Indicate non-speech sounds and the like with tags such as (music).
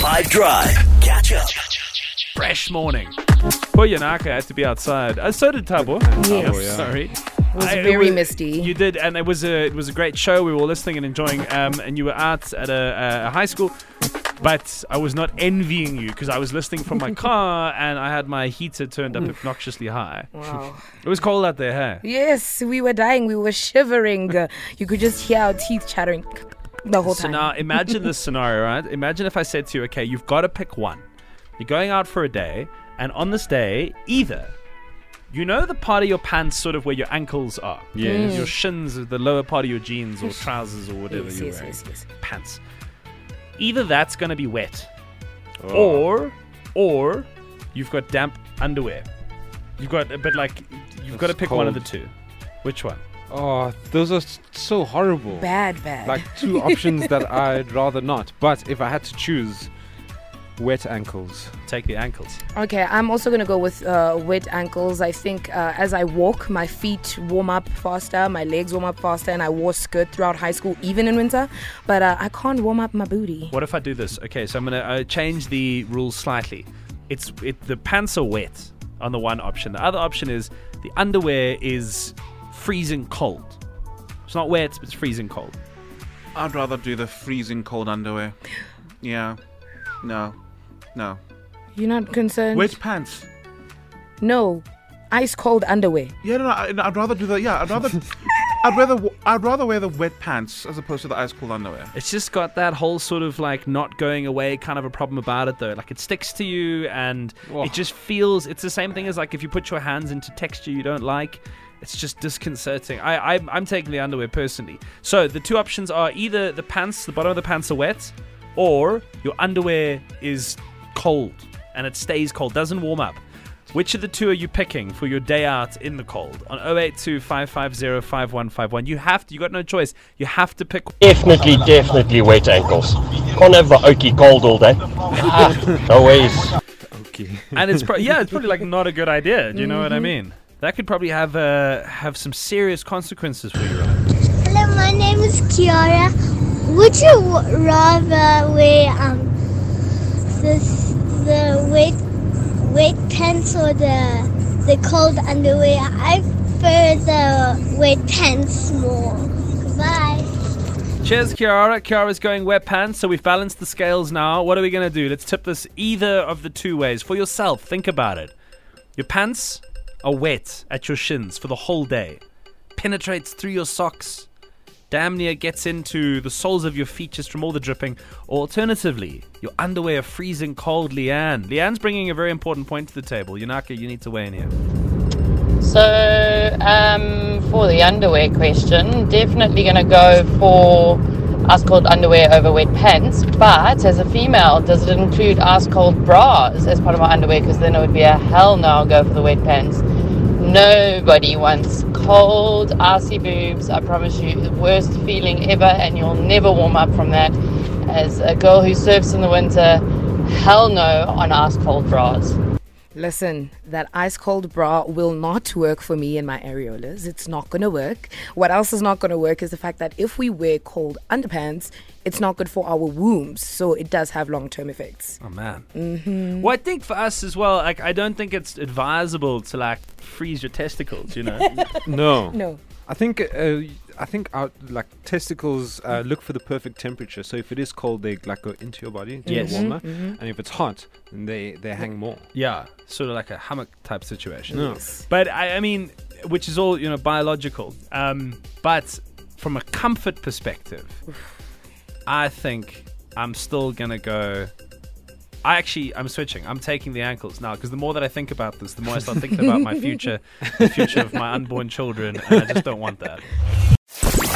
5 Drive. Catch up. fresh morning. Poor Yanaka had to be outside. Uh, so did Tabo. Yes. Oh, yeah. Sorry. It was very misty. You did, and it was a it was a great show. We were all listening and enjoying. Um, and you were out at a, a high school, but I was not envying you because I was listening from my (laughs) car and I had my heater turned up obnoxiously high. Wow. It was cold out there, hey? Yes, we were dying. We were shivering. Uh, (laughs) you could just hear our teeth chattering the whole So time. now (laughs) imagine this scenario, right? Imagine if I said to you, okay, you've got to pick one. You're going out for a day, and on this day, either you know the part of your pants sort of where your ankles are. Yes. Your shins, the lower part of your jeans or (laughs) trousers or whatever yes, you're yes, wearing. yes, yes. Pants. Either that's going to be wet, Oh. or or you've got damp underwear. You've got, but like, you've got to That's pick one of the two. Which one? Oh, those are so horrible. Bad, bad. Like two (laughs) options that I'd rather not. But if I had to choose, wet ankles. Take the ankles. Okay, I'm also gonna go with uh, wet ankles. I think uh, as I walk, my feet warm up faster, my legs warm up faster, and I wore skirt throughout high school, even in winter. But uh, I can't warm up my booty. What if I do this? Okay, so I'm gonna uh, change the rules slightly. It's it the pants are wet on the one option. The other option is the underwear is freezing cold. It's not wet, but it's freezing cold. I'd rather do the freezing cold underwear. Yeah. No. No. You're not concerned? Wet pants. No, ice cold underwear. Yeah, no, no, I- I'd rather do the. Yeah, I'd rather. (laughs) I'd rather. w- I'd rather wear the wet pants as opposed to the ice cold underwear. It's just got that whole sort of like not going away kind of a problem about it though. Like it sticks to you and Oh. it just feels it's the same thing as like if you put your hands into texture you don't like. It's just disconcerting. I, I I'm taking the underwear personally. So the two options are either the pants, the bottom of the pants are wet, or your underwear is cold and it stays cold, doesn't warm up. Which of the two are you picking for your day out in the cold? On 082 550 You have to, you got no choice. You have to pick Definitely, definitely wet ankles. Can't have the oaky cold all day. (laughs) Ah, no ways. Okay. and it's pro- yeah, it's probably like not a good idea. Do you know what I mean? That could probably have uh, have some serious consequences for you. Rowan. Hello, my name is Kiara. Would you rather wear um this the wet wet pants or the the cold underwear? I prefer the wet pants more. Goodbye. Cheers, Kiara. Kiara's going wet pants, so we've balanced the scales now. What are we gonna do? Let's tip this either of the two ways for yourself. Think about it. Your pants are wet at your shins for the whole day, penetrates through your socks. Damn near gets into the soles of your feet just from all the dripping. Or alternatively, your underwear freezing cold, Leanne. Leanne's bringing a very important point to the table. Yunaka, you need to weigh in here. So, um, for the underwear question, definitely going to go for ice cold underwear over wet pants. But as a female, does it include ice cold bras as part of my underwear? Because then it would be a hell no, I'll go for the wet pants. Nobody wants cold, icy boobs. I promise you, the worst feeling ever, and you'll never warm up from that. As a girl who surfs in the winter, hell no on ice cold bras. Listen, that ice cold bra will not work for me and my areolas. It's not going to work. What else is not going to work is the fact that if we wear cold underpants, it's not good for our wombs. So it does have long term effects. Oh man. Mm-hmm. Well, I think for us as well, like I don't think it's advisable to like freeze your testicles. You know. (laughs) No. No. I think uh, I think our like testicles uh, look for the perfect temperature. So if it is cold, they like go into your body, into Yes. the warmer, and if it's hot, then they they hang more. yeah, sort of like a hammock type situation. No. But I, I mean, which is all you know biological. Um, but from a comfort perspective, I think I'm still gonna go. I actually, I'm switching. I'm taking the ankles now because the more that I think about this, the more I start thinking about my future, the future of my (laughs) unborn children, and I just don't want that.